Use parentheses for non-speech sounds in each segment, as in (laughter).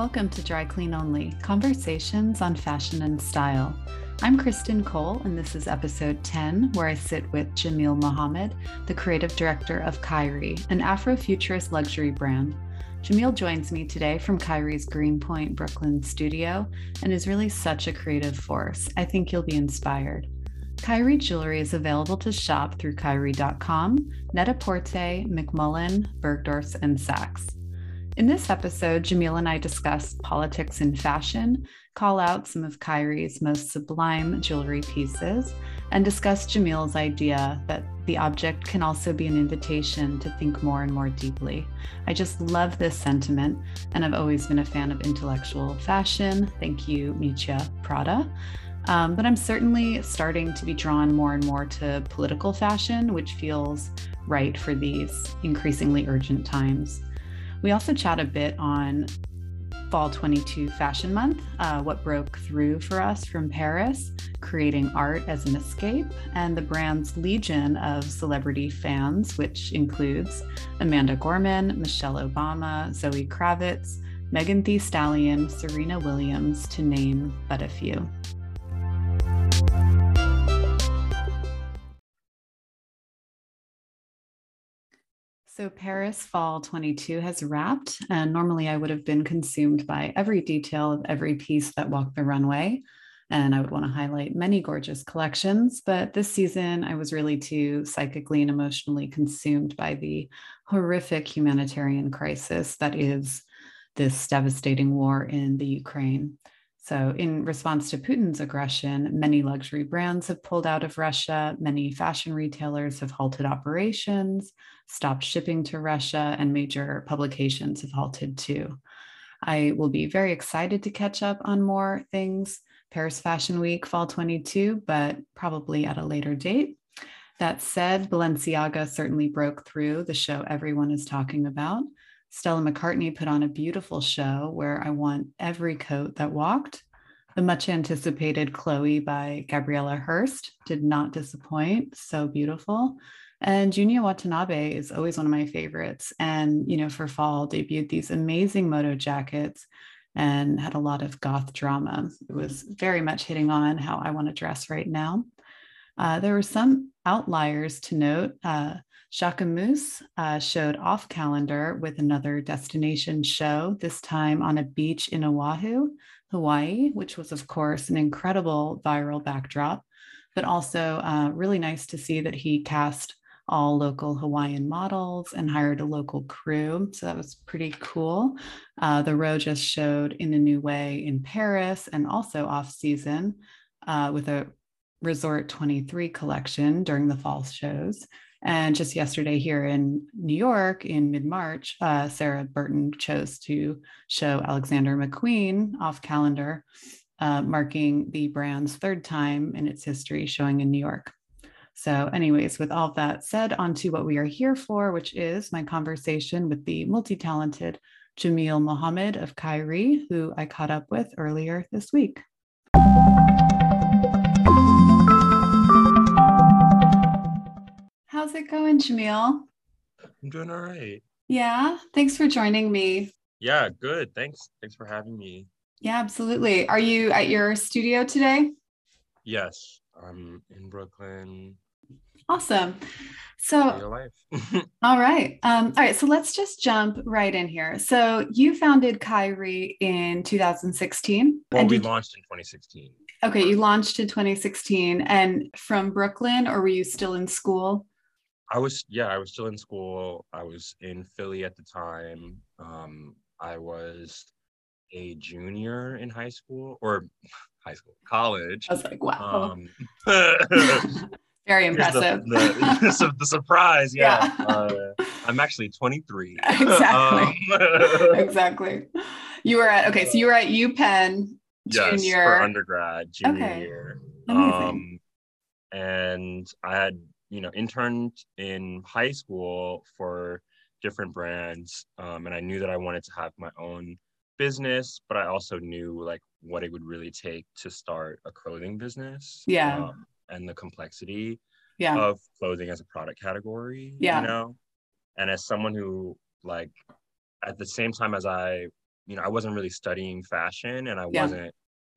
Welcome to Dry Clean Only Conversations on Fashion and Style. I'm Kristen Cole, and this is episode 10, where I sit with Jameel Mohammed, the creative director of Khiry, an Afrofuturist luxury brand. Jameel joins me today from Khiry's Greenpoint, Brooklyn studio and is really such a creative force. I think you'll be inspired. Khiry jewelry is available to shop through Khiry.com, Net-a-Porter, McMullen, Bergdorf's, and Saks. In this episode, Jameel and I discuss politics in fashion, call out some of Khiry's most sublime jewelry pieces, and discuss Jameel's idea that the object can also be an invitation to think more and more deeply. I just love this sentiment, and I've always been a fan of intellectual fashion. Thank you, Miuccia Prada. Um, but I'm certainly starting to be drawn more and more to political fashion, which feels right for these increasingly urgent times. We also chat a bit on Fall 22 Fashion Month, uh, what broke through for us from Paris, creating art as an escape, and the brand's legion of celebrity fans, which includes Amanda Gorman, Michelle Obama, Zoe Kravitz, Megan Thee Stallion, Serena Williams, to name but a few. So, Paris Fall 22 has wrapped, and normally I would have been consumed by every detail of every piece that walked the runway. And I would want to highlight many gorgeous collections. But this season, I was really too psychically and emotionally consumed by the horrific humanitarian crisis that is this devastating war in the Ukraine. So, in response to Putin's aggression, many luxury brands have pulled out of Russia. Many fashion retailers have halted operations, stopped shipping to Russia, and major publications have halted too. I will be very excited to catch up on more things Paris Fashion Week, Fall 22, but probably at a later date. That said, Balenciaga certainly broke through the show everyone is talking about. Stella McCartney put on a beautiful show where I want every coat that walked. The much anticipated Chloe by Gabriela Hearst did not disappoint. So beautiful. And Junya Watanabe is always one of my favorites. And, you know, for fall, debuted these amazing moto jackets and had a lot of goth drama. It was very much hitting on how I want to dress right now. Uh, there were some outliers to note. Uh, Jacquemus uh, showed off calendar with another destination show, this time on a beach in Oahu, Hawaii, which was, of course, an incredible viral backdrop, but also uh, really nice to see that he cast all local Hawaiian models and hired a local crew. So that was pretty cool. Uh, the row just showed in a new way in Paris and also off season uh, with a Resort 23 collection during the fall shows. And just yesterday here in New York in mid March, uh, Sarah Burton chose to show Alexander McQueen off calendar, uh, marking the brand's third time in its history showing in New York. So, anyways, with all that said, on to what we are here for, which is my conversation with the multi talented Jameel Mohammed of Khiry, who I caught up with earlier this week. How's it going, Jameel? I'm doing all right. Yeah. Thanks for joining me. Yeah, good. Thanks. Thanks for having me. Yeah, absolutely. Are you at your studio today? Yes. I'm in Brooklyn. Awesome. So, (laughs) all right. Um, all right. So let's just jump right in here. So you founded Khiry in 2016. Well, we launched in 2016. Okay. You launched in 2016 and from Brooklyn, or were you still in school? I was yeah, I was still in school. I was in Philly at the time. Um, I was a junior in high school or (laughs) high school, college. I was like, wow. Um, (laughs) (laughs) Very impressive. The, the, the, surprise, yeah. yeah. Uh, I'm actually 23. Exactly. Um, exactly. You were at okay, so you were at UPenn junior yes, for undergrad, junior okay. year. Amazing. Um, and I had you know interned in high school for different brands um, and i knew that i wanted to have my own business but i also knew like what it would really take to start a clothing business yeah um, and the complexity yeah. of clothing as a product category yeah you know and as someone who like at the same time as i you know, I wasn't really studying fashion and I yeah. wasn't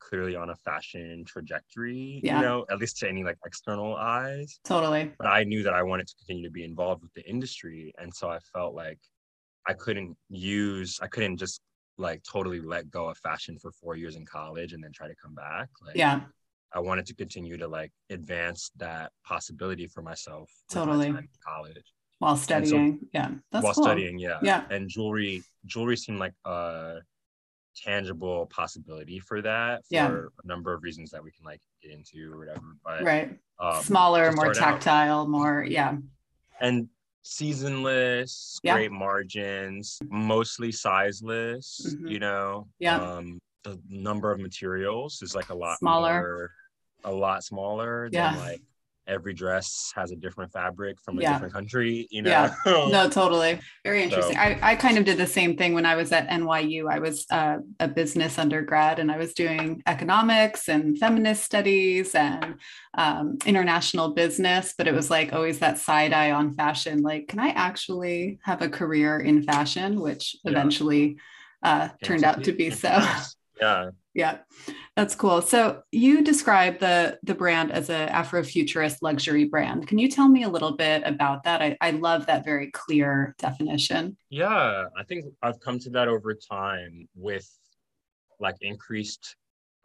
clearly on a fashion trajectory, yeah. you know, at least to any like external eyes. Totally. But I knew that I wanted to continue to be involved with the industry. And so I felt like I couldn't use, I couldn't just like totally let go of fashion for four years in college and then try to come back. Like, yeah. I wanted to continue to like advance that possibility for myself. Totally. college. While studying. So, yeah. That's while cool. studying. Yeah. Yeah. And jewelry, jewelry seemed like a tangible possibility for that for yeah. a number of reasons that we can like get into or whatever. But right. Um, Smaller, more tactile, out. more, yeah. And seasonless, yeah. great margins, mostly sizeless, mm-hmm. you know. Yeah. Um, the number of materials is like a lot smaller, more, a lot smaller yeah. than like every dress has a different fabric from a yeah. different country you know? Yeah. (laughs) No totally. Very interesting. So. I, I kind of did the same thing when i was at nyu i was uh, a business undergrad and i was doing economics and feminist studies and um, international business but it was like always that side eye on fashion like can i actually have a career in fashion? which yeah. eventually uh, turned out to be so. (laughs) Yeah yeah that's cool. So you describe the the brand as a afrofuturist luxury brand. Can you tell me a little bit about that? I, I love that very clear definition. Yeah i think i've come to that over time with like increased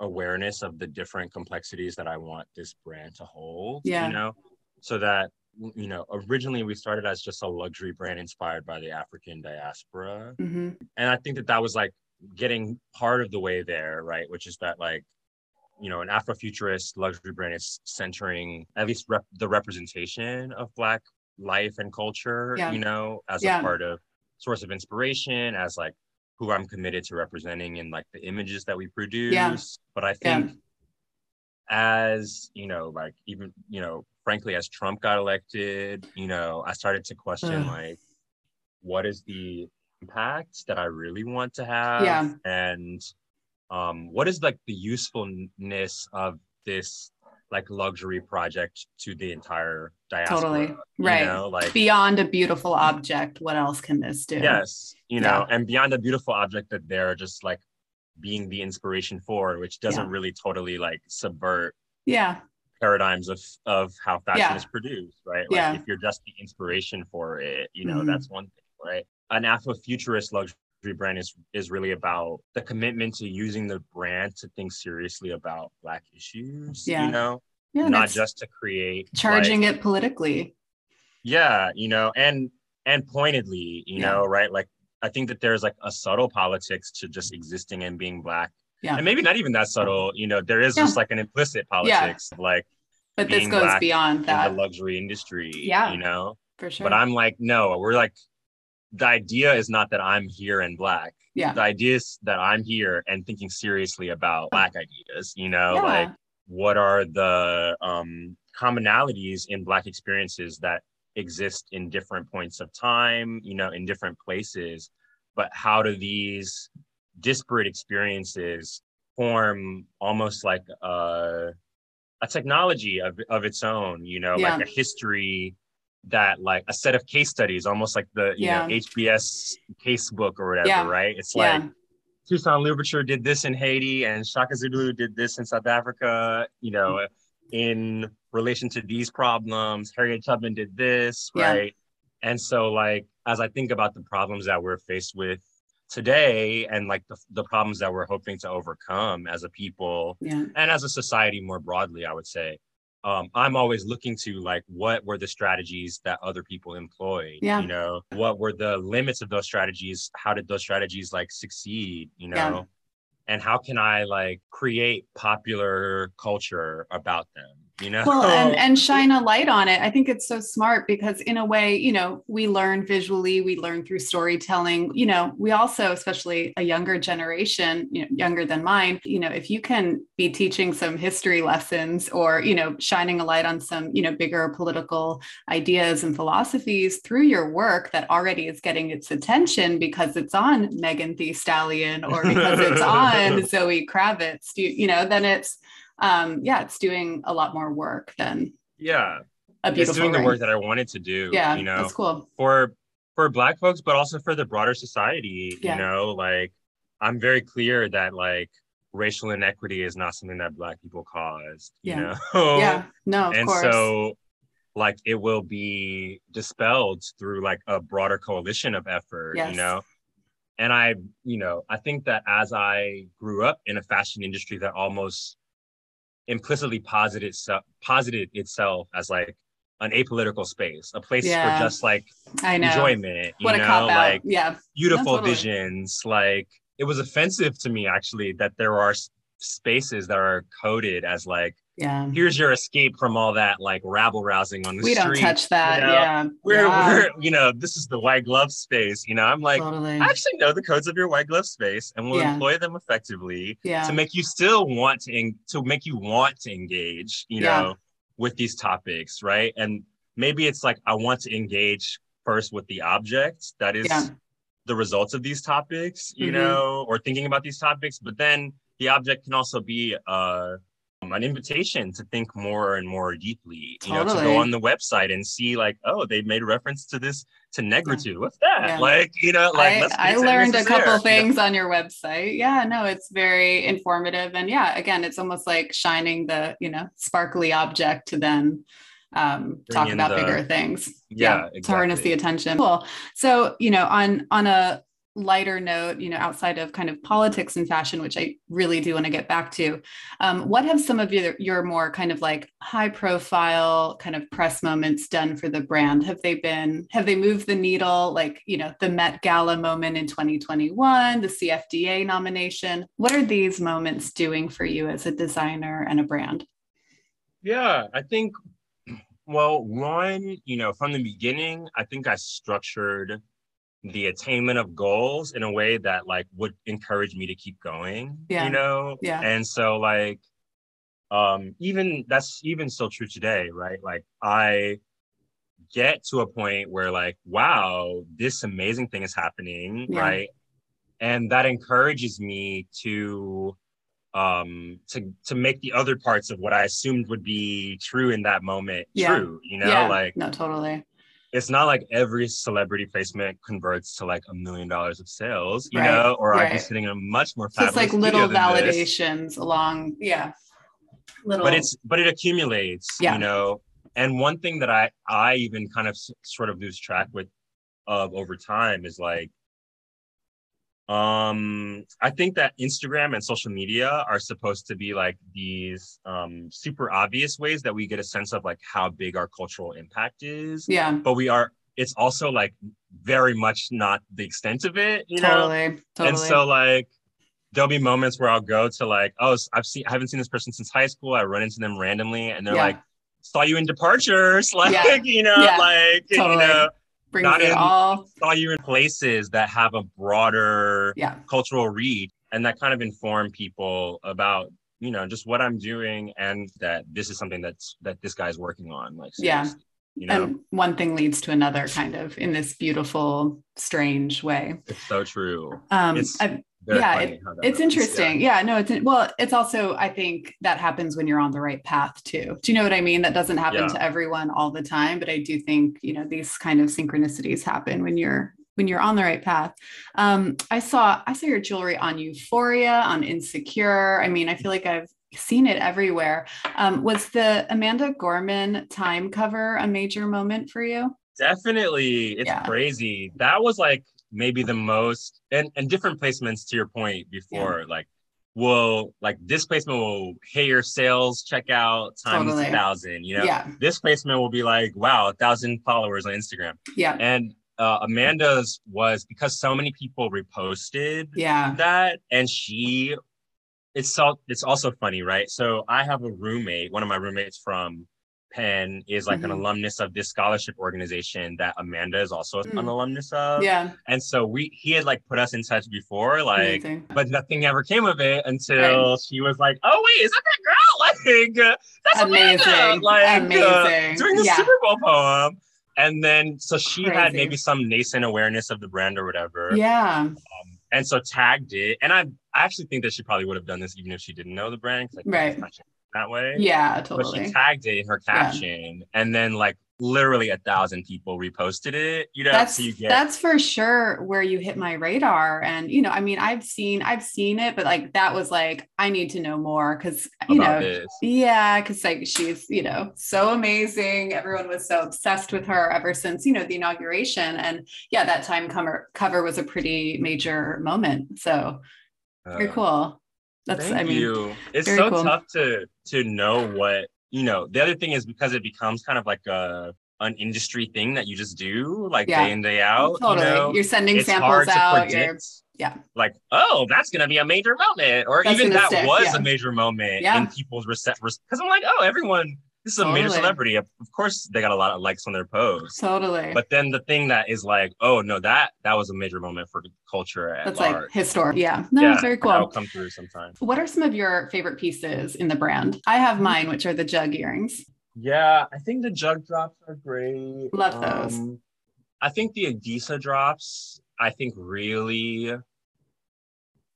awareness of the different complexities that i want this brand to hold yeah. you know? So that you know originally we started as just a luxury brand inspired by the african diaspora. Mm-hmm. and i think that that was like getting part of the way there, right? Which is that like, you know, an Afrofuturist luxury brand is centering at least rep- the representation of Black life and culture, yeah. you know, as yeah. a part of source of inspiration, as like who I'm committed to representing in like the images that we produce. Yeah. But I think as, you know, like even, you know, frankly, as Trump got elected, you know, I started to question like, what is the impact that I really want to have? Yeah. And um, what is like the usefulness of this like luxury project to the entire diaspora? Totally. Right. Know? Like beyond a beautiful object, what else can this do? Yes. You know, yeah. and beyond a beautiful object that they're just like being the inspiration for, which doesn't yeah. really totally like subvert yeah paradigms of of how fashion yeah. is produced, right? Like yeah. if you're just the inspiration for it, you know, mm-hmm. that's one thing, right? An Afrofuturist luxury brand is is really about the commitment to using the brand to think seriously about Black issues. Yeah. You know, yeah, not just to create charging like, it politically. Yeah, you know, and and pointedly, you yeah. know, right? Like I think that there's like a subtle politics to just existing and being Black. Yeah. And maybe not even that subtle, you know, there is yeah. just like an implicit politics, like but this goes beyond that. the luxury industry. Yeah. You know? For sure. But I'm like, no, we're like the idea is not that I'm here in black. Yeah. The idea is that I'm here and thinking seriously about black ideas, you know, yeah. like what are the um, commonalities in black experiences that exist in different points of time, you know, in different places, but how do these disparate experiences form almost like a, a technology of, of its own, you know, yeah. like a history that like a set of case studies, almost like the you yeah. know HBS casebook or whatever, yeah. right? It's yeah. like Toussaint Louverture did this in Haiti and Shaka Zulu did this in South Africa, you know, mm-hmm. in relation to these problems. Harriet Tubman did this, right? And so like as I think about the problems that we're faced with today and like the, the problems that we're hoping to overcome as a people yeah. and as a society more broadly, I would say um, I'm always looking to like what were the strategies that other people employed. Yeah. You know, what were the limits of those strategies? How did those strategies like succeed? You know, yeah. and how can I like create popular culture about them? You know? Well and, oh. and shine a light on it. I think it's so smart because in a way you know we learn visually we learn through storytelling. You know we also especially a younger generation you know younger than mine you know if you can be teaching some history lessons or you know shining a light on some you know bigger political ideas and philosophies through your work that already is getting its attention because it's on megan thee stallion or because it's (laughs) on zoe kravitz you, you know then it's um, yeah, it's doing a lot more work than yeah, a beautiful. It's doing ring. the work that I wanted to do. Yeah, you know, that's cool for for Black folks, but also for the broader society. Yeah. You know, like I'm very clear that like racial inequity is not something that black people caused you Yeah. know yeah. (laughs) No, of and course. so like it will be dispelled through like a broader coalition of effort Yes. you know and i you know i think that as i grew up in a fashion industry that almost implicitly posited itself posited itself as like an apolitical space a place Yeah. for just like enjoyment you what know like yeah. beautiful totally. visions like it was offensive to me actually that there are spaces that are coded as like Yeah. here's your escape from all that like rabble rousing on the street. We don't touch that. you know? yeah. We're, yeah. we're, you know, this is the white glove space. You know, I'm like, totally. I actually know the codes of your white glove space, and we'll Yeah. employ them effectively yeah. to make you still want to en- to make you want to engage. You know, with these topics, right? And maybe it's like I want to engage first with the object that is the results of these topics, you Mhm. know, or thinking about these topics, but then the object can also be uh, an invitation to think more and more deeply, you know, to go on the website and see like, oh, they made reference to this to negritude. What's that? Yeah. Like, you know, like I, let's I learned a couple there, things on your website. Yeah, no, it's very informative. And yeah, again, it's almost like shining the, you know, sparkly object to then um, Bring talk about the- bigger things. Yeah, To harness the attention. Cool. So, you know, on on a lighter note, you know, outside of kind of politics and fashion, which I really do want to get back to, um, what have some of your your more kind of like high profile kind of press moments done for the brand? Have they been have they moved the needle? Like, you know, the Met Gala moment in 2021, the CFDA nomination. What are these moments doing for you as a designer and a brand? Yeah, I think, well, one, you know, from the beginning, I think I structured the attainment of goals in a way that like would encourage me to keep going, Yeah. you know? Yeah. And so like, um, even that's even still true today, right? Like I get to a point where like, wow, this amazing thing is happening, Yeah. right? And that encourages me to um to to make the other parts of what i assumed would be true in that moment Yeah. true you know yeah, like no, totally. It's not like every celebrity placement converts to like a million dollars of sales you Right, know or i'd be right. sitting in a much more So it's like little than this. validations along, yeah. Little but it's but it accumulates Yeah. you know and one thing that i i even kind of s- sort of lose track with of over time is like um i think that instagram and social media are supposed to be like these um super obvious ways that we get a sense of like how big our cultural impact is yeah, but we are it's also like very much not the extent of it you know totally, totally. and so like there'll be moments where I'll go to like, oh, I've seen I haven't seen this person since high school. I run into them randomly and they're Yeah. like, saw you in departures, (laughs) like, Yeah. you know, Yeah. like Totally. you know, brings not it in- all. saw you in places that have a broader Yeah, cultural reach and that kind of inform people about you know just what I'm doing and that this is something that's that this guy's working on like Yeah. you know and one thing leads to another, kind of in this beautiful, strange way. it's so true Um, It's I, Very Yeah, that it's happens, yeah. interesting. Yeah. no, it's well, it's also I think that happens when you're on the right path too. Do you know what I mean? That doesn't happen Yeah. to everyone all the time, but I do think you know these kind of synchronicities happen when you're when you're on the right path. Um, I saw I saw your jewelry on Euphoria, on Insecure. I mean, I feel like I've seen it everywhere. Um, was the Amanda Gorman time cover a major moment for you? Definitely. It's Yeah. crazy. That was like maybe the most and and different placements to your point before like will like this placement will hit your sales checkout times Totally. a thousand, you know. Yeah, This placement will be like, wow, a thousand followers on Instagram. yeah, And uh, Amanda's was because so many people reposted yeah, that and she it's so it's also funny, right? So I have a roommate, one of my roommates from Penn is like an Mhm. alumnus of this scholarship organization that Amanda is also an Mm. alumnus of. yeah. And so we he had like put us in touch before, like, Amazing. but nothing ever came of it until she was like, "Oh wait, is that that girl? (laughs) Like, uh, that's Amanda!" Amazing. Like, uh, Amazing. doing the Yeah. Super Bowl poem." And then so she had maybe some nascent awareness of the brand or whatever Yeah. um, and so tagged it. And I, I actually think that she probably would have done this even if she didn't know the brand. Think Right. That way. Yeah, But totally. she tagged it in her caption, and then like literally a thousand people reposted it you know that's so you get that's for sure where you hit my radar and you know i mean i've seen i've seen it but like that was like i need to know more because you know this. yeah because like she's you know so amazing everyone was so obsessed with her ever since you know the inauguration and yeah that time cover cover was a pretty major moment so uh, very cool that's i mean you. it's so cool. tough to to know what you know, the other thing is because it becomes kind of like a an industry thing that you just do like yeah. day in day out. Totally. You know, you're sending samples out. You're, yeah. Like, oh, that's gonna be a major moment, or that's even that stick. was yeah. a major moment yeah. in people's reception. Because I'm like, oh, everyone this is a totally. major celebrity. Of course, they got a lot of likes on their posts. Totally. But then the thing that is like, oh no, that that was a major moment for culture. At That's large. like historic. Yeah. No, yeah, very cool. That'll come through sometime. What are some of your favorite pieces in the brand? I have mine, which are the jug earrings. Yeah, I think the jug drops are great. Love those. Um, I think the Adisa drops. I think really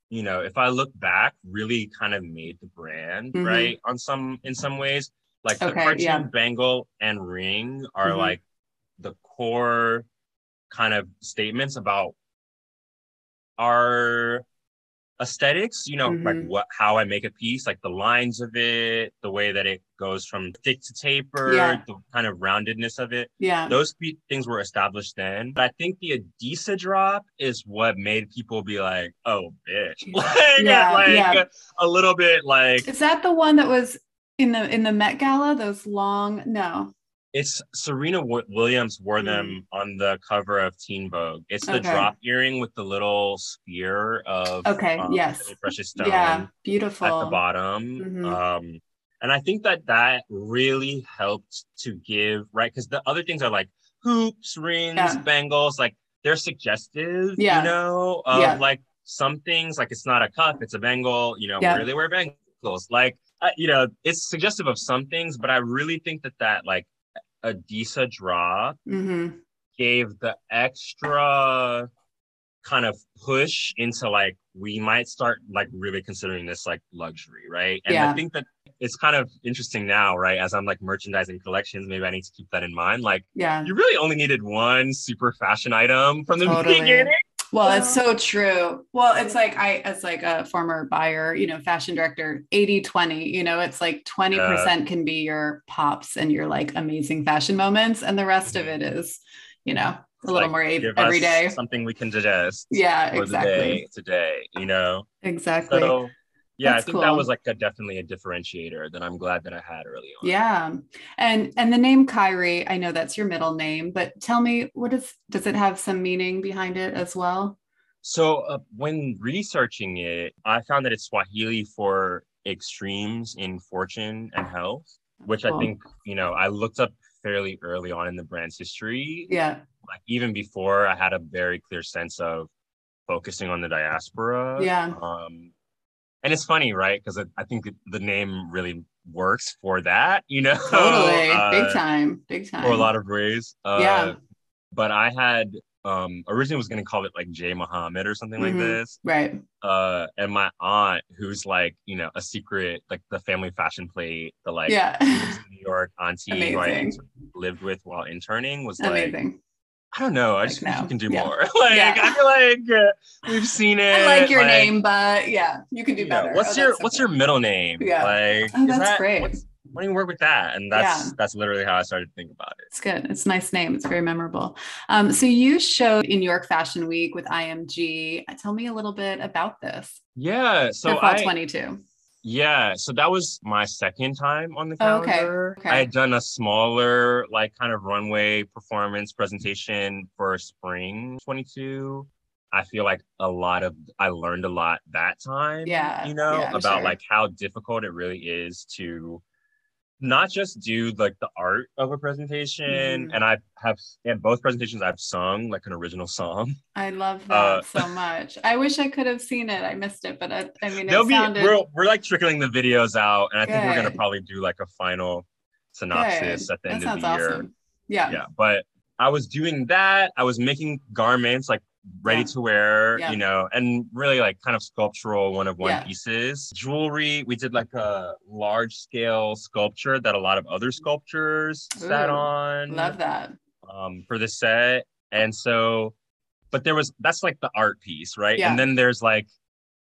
you know, if I look back, really kind of made the brand, mm-hmm. right? On some in some ways. Like okay, the Khartoum yeah. bangle and ring are mm-hmm. like the core kind of statements about our aesthetics you know mm-hmm. like what how i make a piece like the lines of it the way that it goes from thick to taper yeah. the kind of roundedness of it yeah those things were established then but i think the adisa drop is what made people be like oh bitch (laughs) like, yeah, like yeah. a little bit like is that the one that was in the in the Met Gala, those long no. It's Serena w- Williams wore mm. them on the cover of Teen Vogue. It's the okay. drop earring with the little spear of okay, um, yes, precious stone. Yeah, beautiful at the bottom. Mm-hmm. Um, and I think that that really helped to give right because the other things are like hoops, rings, yeah. bangles, like they're suggestive. Yeah. you know, of yeah. like some things like it's not a cuff, it's a bangle. You know, yeah. where they wear bangles, like you know, it's suggestive of some things, but I really think that that like Adisa draw mm-hmm. gave the extra kind of push into like we might start like really considering this like luxury, right? And yeah. I think that it's kind of interesting now, right? As I'm like merchandising collections, maybe I need to keep that in mind. Like, yeah, you really only needed one super fashion item from the (laughs) totally. beginning. Well, it's so true. Well, it's like I, as like a former buyer, you know, fashion director, 80, 20, you know, it's like 20% yeah. can be your pops and your like amazing fashion moments. And the rest of mm-hmm. it is, you know, a little like, more every day. Something we can digest. Yeah, exactly. today, you know? Exactly. So, yeah That's i think cool. that was like a, definitely a differentiator that i'm glad that i had early on. Yeah and and the name Khiry i know that's your middle name but tell me what is does it have some meaning behind it as well? So uh, when researching it i found that it's swahili for extremes in fortune and health which cool. i think you know i looked up fairly early on in the brand's history. Yeah. Like even before i had a very clear sense of focusing on the diaspora. Yeah. Um and it's funny, right? Because I think the name really works for that, you know? (laughs) Totally. (laughs) uh, big time. Big time. For a lot of ways. Uh, yeah. But I had um originally was gonna call it like J Muhammad or something mm-hmm. like this. Right. Uh and my aunt, who's like, you know, a secret, like the family fashion plate, the like yeah. New York (laughs) auntie Amazing. who I lived with while interning was Amazing. like I don't know. I just like, think no. you can do yeah. more. (laughs) like yeah. I feel like uh, we've seen it. I like your like, name, but yeah, you can do better. Know, what's oh, your What's your middle name? Yeah. Like oh, that's that, great. Why do you work with that? And that's yeah. that's literally how I started to think about it. It's good. It's a nice name. It's very memorable. Um, so you showed in New York Fashion Week with IMG. Tell me a little bit about this. Yeah. So I 22. Yeah, so that was my second time on the calendar. Oh, okay. okay. I had done a smaller, like, kind of runway performance presentation for spring 22. I feel like a lot of I learned a lot that time. Yeah. You know, yeah, about sure. like how difficult it really is to not just do like the art of a presentation mm. and i have in both presentations i've sung like an original song i love that uh, (laughs) so much i wish i could have seen it i missed it but i, I mean it sounded... be, we're, we're like trickling the videos out and i Good. think we're going to probably do like a final synopsis Good. at the that end of the year awesome. yeah yeah but i was doing that i was making garments like ready Yeah. to wear, Yeah. you know, and really like kind of sculptural one of one Yeah. pieces. Jewelry, we did like a large scale sculpture that a lot of other sculptures sat on Love that. um, for the set. And so, but there was that's like the art piece, right? And then there's like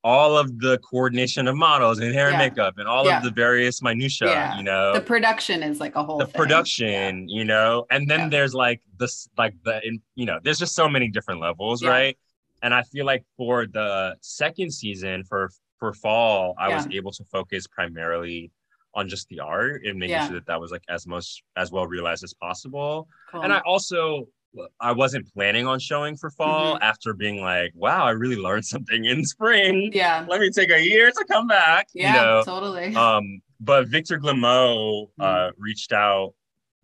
all of the coordination of models and hair and makeup and all Yeah. of the various minutia, Yeah. you know The production is like a whole the thing. production, you know, and then Yeah. there's like this, like the, in, you know, there's just so many different levels, Yeah. right? And I feel like for the second season for for fall, I was able to focus primarily on just the art and making Yeah. sure that that was like as much as well realized as possible. Cool. And I also I wasn't planning on showing for fall after being like, wow, I really learned (laughs) something in spring. Mm-hmm. yeah. Let me take a year to come back. Yeah, You know? totally. (laughs) um but Victor Glemaud uh Mm-hmm. reached out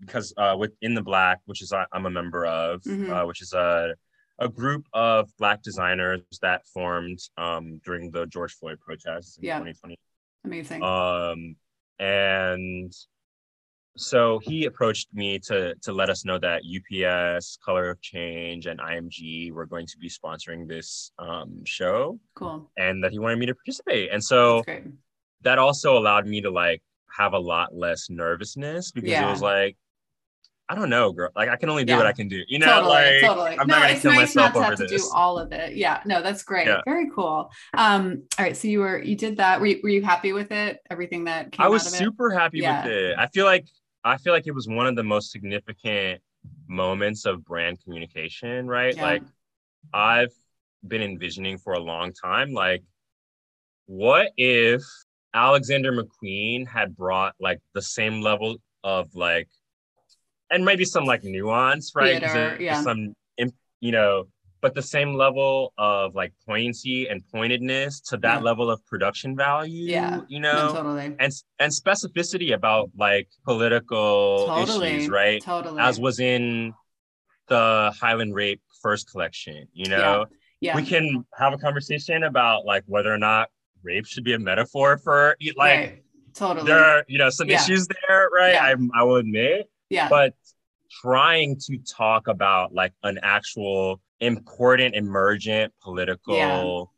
because uh with in the black which is I- i'm a member of Mhm. uh, which is a a group of black designers that formed um during the george floyd protests in Yeah. 2020 Amazing. um and so he approached me to to let us know that ups color of change and img were going to be sponsoring this um show cool. and that he wanted me to participate and so that also allowed me to like have a lot less nervousness because Yeah. it was like I don't know, girl. Like I can only do Yeah. what I can do. You know, totally, like totally. I'm no, not gonna it's kill nice myself not to over have to do all of it. Yeah, no, that's great. Yeah. Very cool. Um, all right, so you were you did that. Were you, were you happy with it? Everything that came I was super happy Yeah. with it. I feel like I feel like it was one of the most significant moments of brand communication, right? Like I've been envisioning for a long time like what if Alexander McQueen had brought like the same level of like and maybe some like nuance, right? Theater, yeah. Some you know, but the same level of like poignancy and pointedness to that Yeah. level of production value, Yeah. you know, No, totally. and and specificity about like political Totally. issues, right? Totally. As was in the Highland Rape first collection, you know. yeah. We can have a conversation about like whether or not rape should be a metaphor for like right. Totally. there are you know some Yeah. issues there, right? Yeah. I I will admit, yeah. but trying to talk about like an actual important emergent political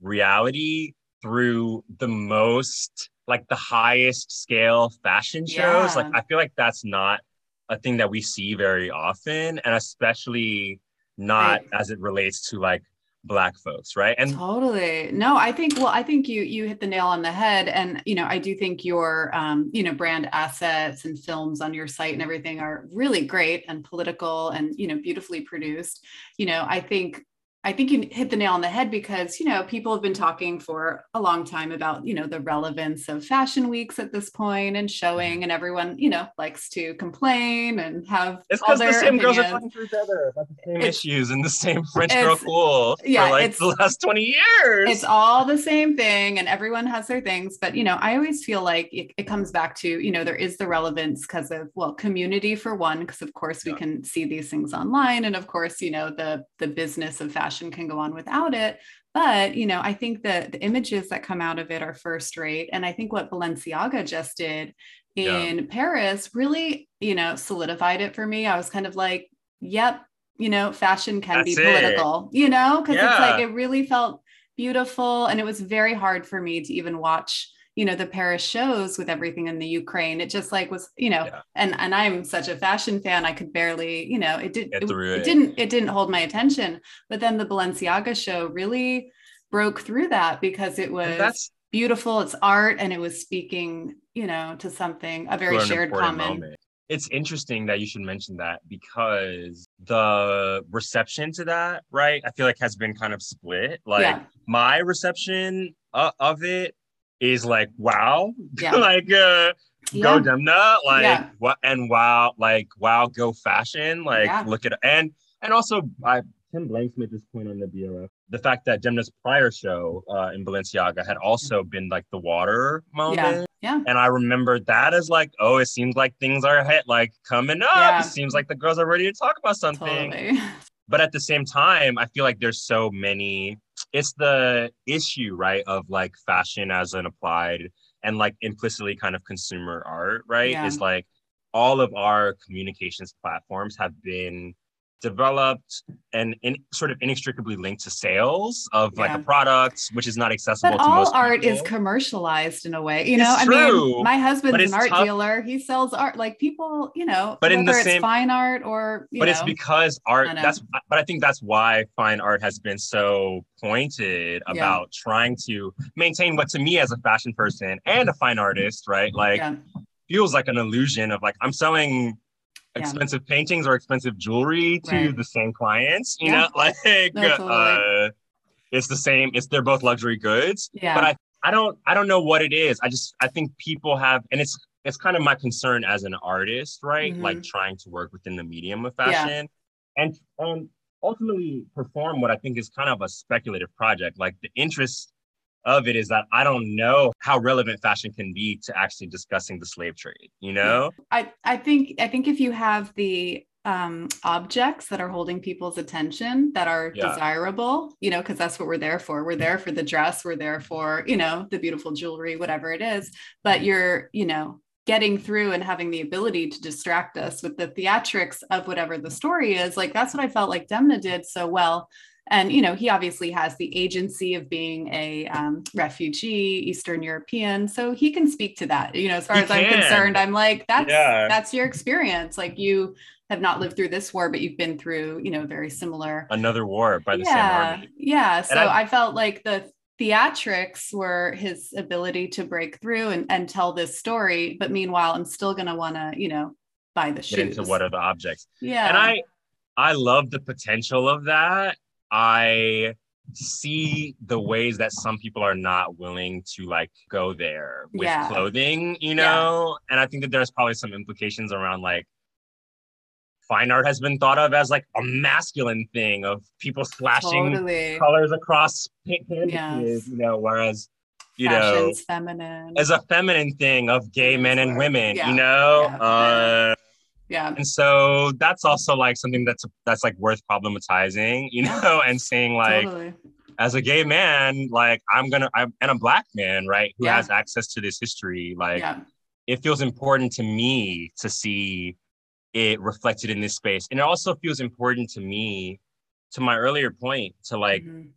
reality through the most like the highest scale fashion shows like i feel like that's not a thing that we see very often and especially not Right. as it relates to like black folks right? And totally. No i think well i think you you hit the nail on the head. And you know i do think your um you know brand assets and films on your site and everything are really great and political and you know beautifully produced. You know i think I think you hit the nail on the head because you know people have been talking for a long time about you know the relevance of fashion weeks at this point and mm-hmm. showing and everyone you know likes to complain and have it's because the same girls are opinions. talking to each other about the same It's- issues and the same french girl cool yeah, for like it's- the last 20 years it's all the same thing and everyone has their things but you know i always feel like it, it comes back to you know there is the relevance because of well community for one because of course we Yeah. can see these things online and of course you know the the business of fashion can go on without it. But you know i think that the images that come out of it are first rate. And i think what balenciaga just did Yeah. in paris really you know solidified it for me. I was kind of like yep you know fashion can be That's it. political you know because it's like it really felt beautiful. And it was very hard for me to even watch you know the paris shows with everything in the ukraine it just like was you know Yeah. and and i'm such a fashion fan i could barely you know it did it, it, it didn't it didn't hold my attention but then the balenciaga show really broke through that because it was beautiful it's art and it was speaking you know to something a very shared common moment. It's interesting that you should mention that because the reception to that, right? I feel like has been kind of split. Like yeah my reception uh, of it is like wow, Yeah. (laughs) like uh, yeah go Demna, like Yeah. what and wow, like wow, go fashion, like look at and and also I Tim Blanks made this point on the BoF. The fact that Demna's prior show uh, in Balenciaga had also been like the water moment. yeah yeah And I remember that as like, oh, it seems like things are hit, like coming up. Yeah. It seems like the girls are ready to talk about something. totally (laughs) But at the same time, I feel like there's so many. It's the issue, right, of like fashion as an applied and like implicitly kind of consumer art, right? Yeah. Is like all of our communications platforms have been developed and in, sort of inextricably linked to sales of like a product which is not accessible but to all most art people. is commercialized in a way you know It's i true, mean my husband's an art tough. dealer he sells art like people you know But in the whether it's same- fine art or you but know it's because art that's but i think that's why fine art has been so pointed Yeah. about trying to maintain what to me as a fashion person and a fine artist right like yeah feels like an illusion of like i'm selling Yeah. Expensive paintings or expensive jewelry to Right. the same clients you Yeah. know (laughs) like No, totally. uh it's the same it's they're both luxury goods yeah but I, I don't I don't know what it is. I just I think people have and it's it's kind of my concern as an artist, right? Mhm. Like trying to work within the medium of Yeah. fashion and and ultimately perform what I think is kind of a speculative project. Like the interest of it is that I don't know how relevant fashion can be to actually discussing the slave trade, you know? I, I think I think if you have the um, objects that are holding people's attention that are Yeah. desirable, you know, because that's what we're there for. We're there for the dress, we're there for, you know, the beautiful jewelry, whatever it is. But you're, you know, getting through and having the ability to distract us with the theatrics of whatever the story is. Like that's what I felt like Demna did so well. And you know, he obviously has the agency of being a um, refugee, Eastern European, so he can speak to that. You know, as far He as I'm concerned, I'm like, that's Yeah. that's your experience. Like you have not lived through this war, but you've been through, you know, very similar. Another war by the same yeah, army. yeah. So I- I, felt like the theatrics were his ability to break through and, and tell this story. But meanwhile, I'm still gonna want to, you know, buy the shoes. into what are the objects. yeah. and i i love the potential of that i see the ways that some people are not willing to like go there with Yeah. clothing you Yeah. know and i think that there's probably some implications around like fine art has been thought of as like a masculine thing of people slashing totally. colors across canvases Yes. you know whereas you know feminine. as a feminine thing of gay men and women Yeah. you know Yeah. uh yeah. and so that's also like something that's that's like worth problematizing you know and saying like totally. as a gay man like i'm gonna I'm, and a black man right who Yeah. has access to this history like yeah. it feels important to me to see it reflected in this space and it also feels important to me to my earlier point to like Mhm.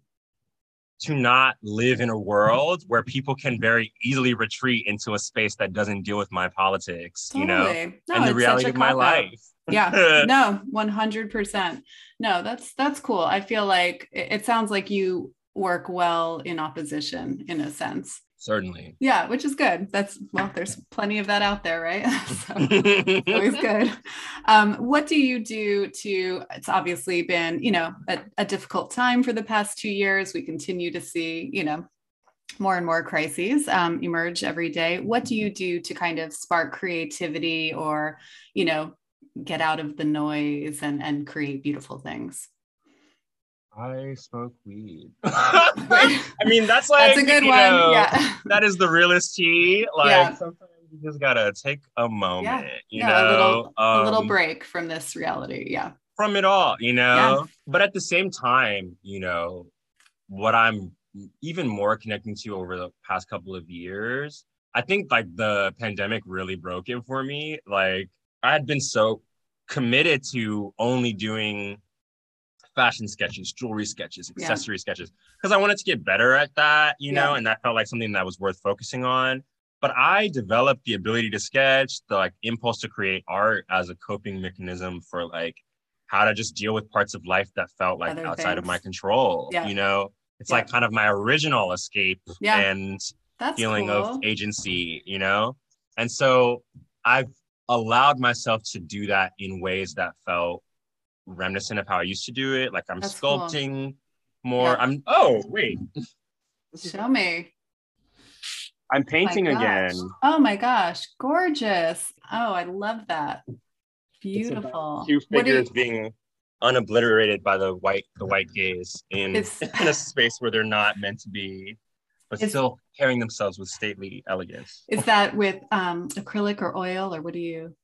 To not live in a world where people can very easily retreat into a space that doesn't deal with my politics you know No, and the reality of my life. Yeah. (laughs) No 100% no that's that's cool. I feel like it, it sounds like you work well in opposition in a sense certainly. Yeah which is good. That's well there's plenty of that out there right? (laughs) So (laughs) always good. Um, what do you do to it's obviously been you know a, a difficult time for the past two years. We continue to see you know more and more crises um, emerge every day. What do you do to kind of spark creativity or you know get out of the noise and and create beautiful things I smoke weed. (laughs) I mean, that's like that's a good you one know, yeah That is the realest tea. Like Yeah. sometimes you just gotta take a moment, you yeah, know, a little a little um, break from this reality yeah from it all, you know. Yeah. But at the same time, you know, what I'm even more connecting to over the past couple of years, I think like the pandemic really broke it for me. Like I had been so committed to only doing fashion sketches, jewelry sketches, Yeah. accessory sketches, because I wanted to get better at that, you know, and that felt like something that was worth focusing on. But I developed the ability to sketch, the like impulse to create art as a coping mechanism for like how to just deal with parts of life that felt like Other outside of my control. Yeah. You know, it's Yeah. like kind of my original escape Yeah. and that's feeling cool. of agency, you know? And so I've allowed myself to do that in ways that felt reminiscent of how I used to do it. Like I'm That's cool. sculpting more. Yeah. I'm oh wait. show me I'm painting My gosh. again. Oh my gosh, gorgeous. Oh, I love that. Beautiful. Two do you- figures being unobliterated by the white the white gaze in, (laughs) in a space where they're not meant to be, but It's- still carrying themselves with stately elegance. Is that with um, acrylic or oil, or what do you?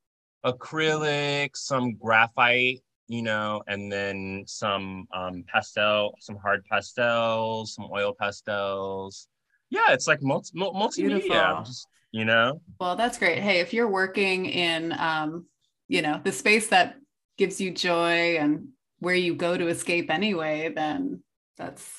acrylic, some graphite, you know, and then some um, pastel, some hard pastels, some oil pastels. Yeah, it's like multi- mul- multimedia. Just you know, Well, that's great. Hey, if you're working in, um, you know, the space that gives you joy and where you go to escape anyway, then that's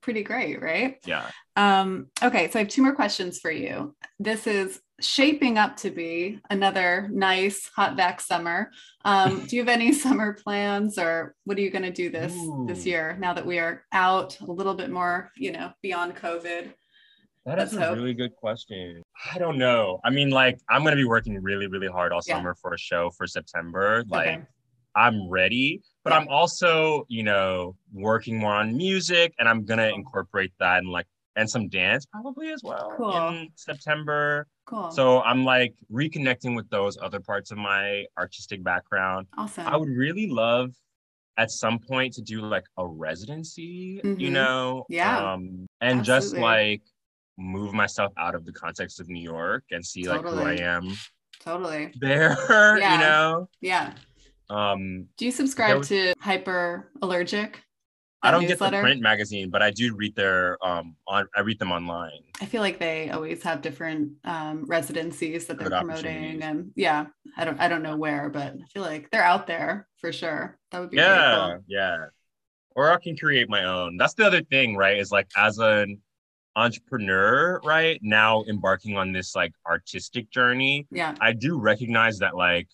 pretty great, right? Yeah. Um, okay, so I have two more questions for you. This is shaping up to be another nice hot back summer. Um, do you have any (laughs) summer plans or what are you going to do this Ooh. this year now that we are out a little bit more, you know, beyond COVID? That is Let's a hope. really good question. I don't know. I mean, like, I'm going to be working really, really hard all yeah. summer for a show for September. Like, okay. I'm ready, but yeah. I'm also, you know, working more on music and I'm going to incorporate that and like, and some dance probably as well cool. in September. Cool. So I'm like reconnecting with those other parts of my artistic background. Awesome. I would really love at some point to do like a residency, mm-hmm. you know? Yeah. Um, and Absolutely. just like move myself out of the context of New York and see totally. like who I am. Totally. There, (laughs) yeah. you know? Yeah. Um, do you subscribe was, to Hyper Allergic? I don't newsletter? get the print magazine, but I do read their um on I read them online. I feel like they always have different um residencies that they're Good promoting and yeah, I don't I don't know where, but I feel like they're out there for sure. That would be yeah, cool. yeah. Or I can create my own. That's the other thing, right? Is like as an entrepreneur, right? Now embarking on this like artistic journey. Yeah. I do recognize that like,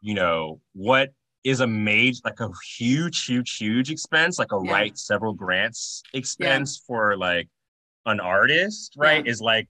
you know, what is a major like a huge huge huge expense like a yeah. write several grants expense yeah. for like an artist right yeah. is like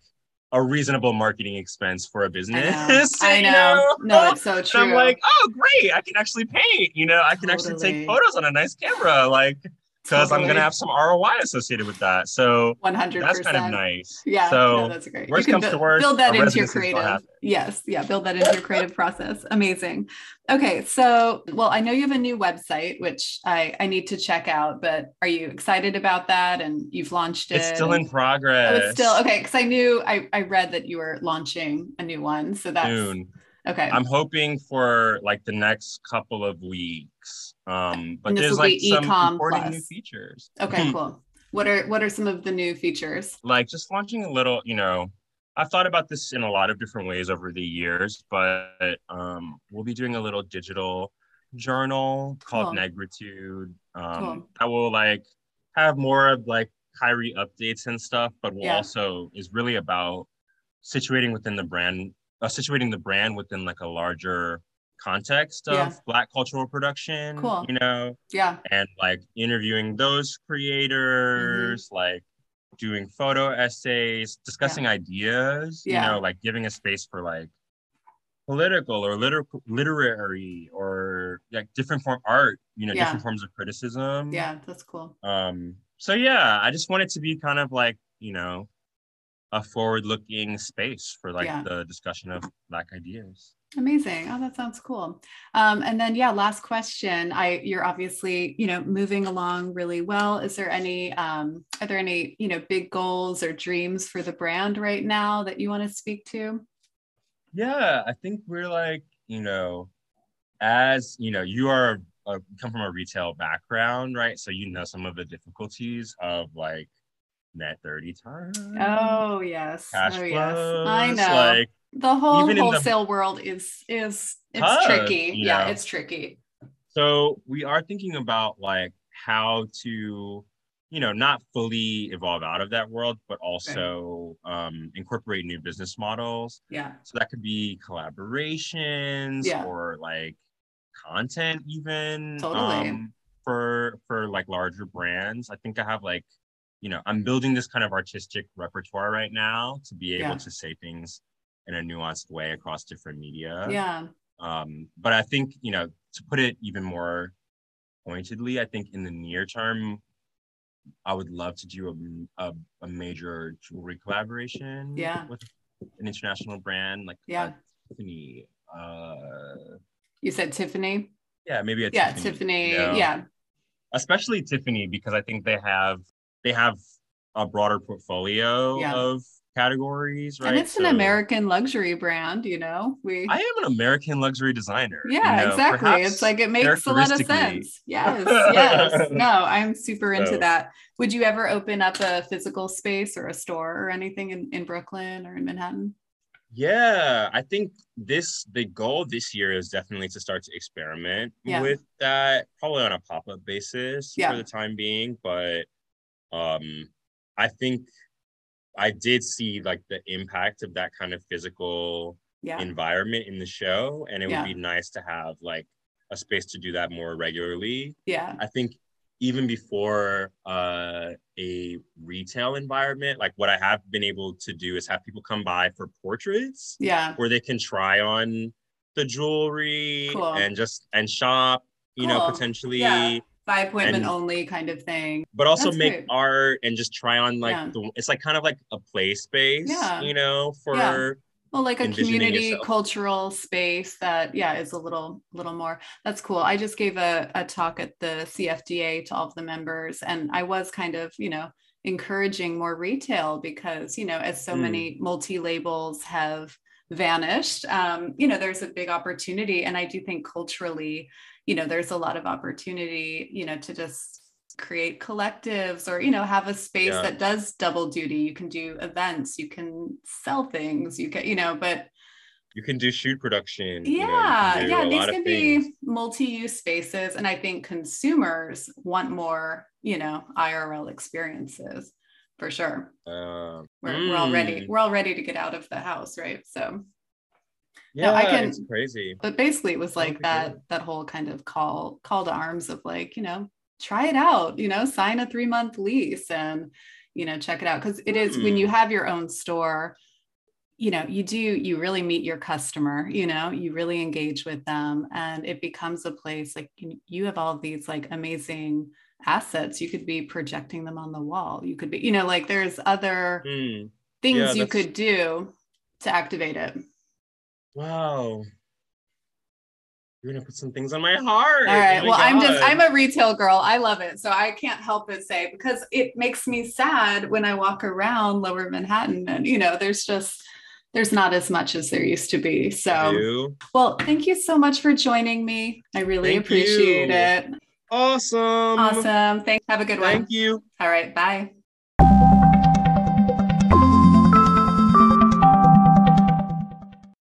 a reasonable marketing expense for a business. I know. (laughs) I know. No, it's so true. (laughs) And I'm like, oh, great! I can actually paint. You know, I can totally. actually take photos on a nice camera. Like, because totally. I'm gonna have some ROI associated with that. So 100 that's kind of nice. Yeah, so no, that's great. Worst comes bu- to worst, build that into your creative. Yes, yeah, build that into your creative process. Amazing. Okay, so well, I know you have a new website which I I need to check out, but are you excited about that? And you've launched it. It's still in progress. Oh, it's still okay because I knew I I read that you were launching a new one, so that's soon. Okay. I'm hoping for like the next couple of weeks. Um, but there's like some important plus. new features. Okay, cool. What are what are some of the new features? Like just launching a little, you know, I've thought about this in a lot of different ways over the years, but um, we'll be doing a little digital journal called cool. Negritude. Um, cool. that will like have more of like Khiry updates and stuff, but will yeah. also is really about situating within the brand uh, situating the brand within like a larger context of yeah. black cultural production cool. you know yeah and like interviewing those creators mm-hmm. like doing photo essays discussing yeah. ideas yeah. you know like giving a space for like political or liter- literary or like different form art you know different forms of criticism yeah that's cool um so yeah i just want it to be kind of like you know a forward-looking space for like yeah. the discussion of black ideas. Amazing. Oh that sounds cool. Um, and then yeah last question. I you're obviously you know moving along really well. Is there any um, are there any you know big goals or dreams for the brand right now that you want to speak to? Yeah i think we're like you know as you know you are uh, come from a retail background right? So you know some of the difficulties of like net 30 times. Oh yes. Cash oh, yes. I know. Like, the whole wholesale the, world is is it's tough, tricky. Yeah, know? it's tricky. So we are thinking about like how to, you know, not fully evolve out of that world, but also right. um, incorporate new business models. Yeah. So that could be collaborations yeah. or like content even. Totally. Um, for for like larger brands. I think I have like you know, I'm building this kind of artistic repertoire right now to be able yeah. to say things in a nuanced way across different media. Yeah. Um, but I think, you know, to put it even more pointedly, I think in the near term, I would love to do a, a, a major jewelry collaboration yeah. with an international brand like yeah. Uh, Tiffany. Uh, you said Tiffany? Yeah, maybe a yeah, Tiffany. Tiffany you know? Yeah. Especially Tiffany because I think they have they have a broader portfolio yeah. of categories, right? And it's so, an American luxury brand, you know. We I am an American luxury designer. Yeah, you know, exactly. It's like it makes a lot of sense. (laughs) Yes, yes. no, I'm super into so, that. Would you ever open up a physical space or a store or anything in, in Brooklyn or in Manhattan? Yeah, I think this the goal this year is definitely to start to experiment yeah. with that, probably on a pop-up basis yeah. for the time being. But um I think I did see like the impact of that kind of physical yeah. environment in the show. And it would be nice to have like a space to do that more regularly. Yeah. I think even before uh, a retail environment, like what I have been able to do is have people come by for portraits. Yeah. Where they can try on the jewelry cool. and just and shop, you cool. know, potentially. Yeah. By appointment and, only kind of thing. But also That's make great. art and just try on like yeah. the, it's like kind of like a play space, yeah. you know, for yeah well like a community yourself. cultural space that yeah is a little little more that's cool i just gave a, a talk at the cfda to all of the members and i was kind of you know encouraging more retail because you know as so mm. many multi labels have vanished um, you know there's a big opportunity and i do think culturally you know there's a lot of opportunity you know to just create collectives or you know have a space yeah. that does double duty you can do events you can sell things you can you know but you can do shoot production yeah you know, yeah these can be multi-use spaces and i think consumers want more you know irl experiences for sure uh, we're, mm. we're all ready mm. we're all ready to get out of the house right so yeah, no, I can, it's crazy. But basically, it was like that that whole kind of call call to arms of like, you know, try it out, you know, sign a three month lease and, you know, check it out. Cause it is mm. when you hmm. have your own store, you know, you do, you really meet your customer, you know, you really engage with them and it becomes a place like you have all these like amazing assets. You could be projecting them on the wall. You could be, you know, like there's other mm. things yeah, you could do to activate it. Wow you're gonna put some things on my heart. All right. Oh well, God. I'm just I'm a retail girl. I love it. So I can't help but say because it makes me sad when I walk around lower Manhattan and you know, there's just there's not as much as there used to be. So well, thank you so much for joining me. I really thank appreciate you. it. Awesome. Awesome. Thanks. Have a good one. Thank you. All right. Bye.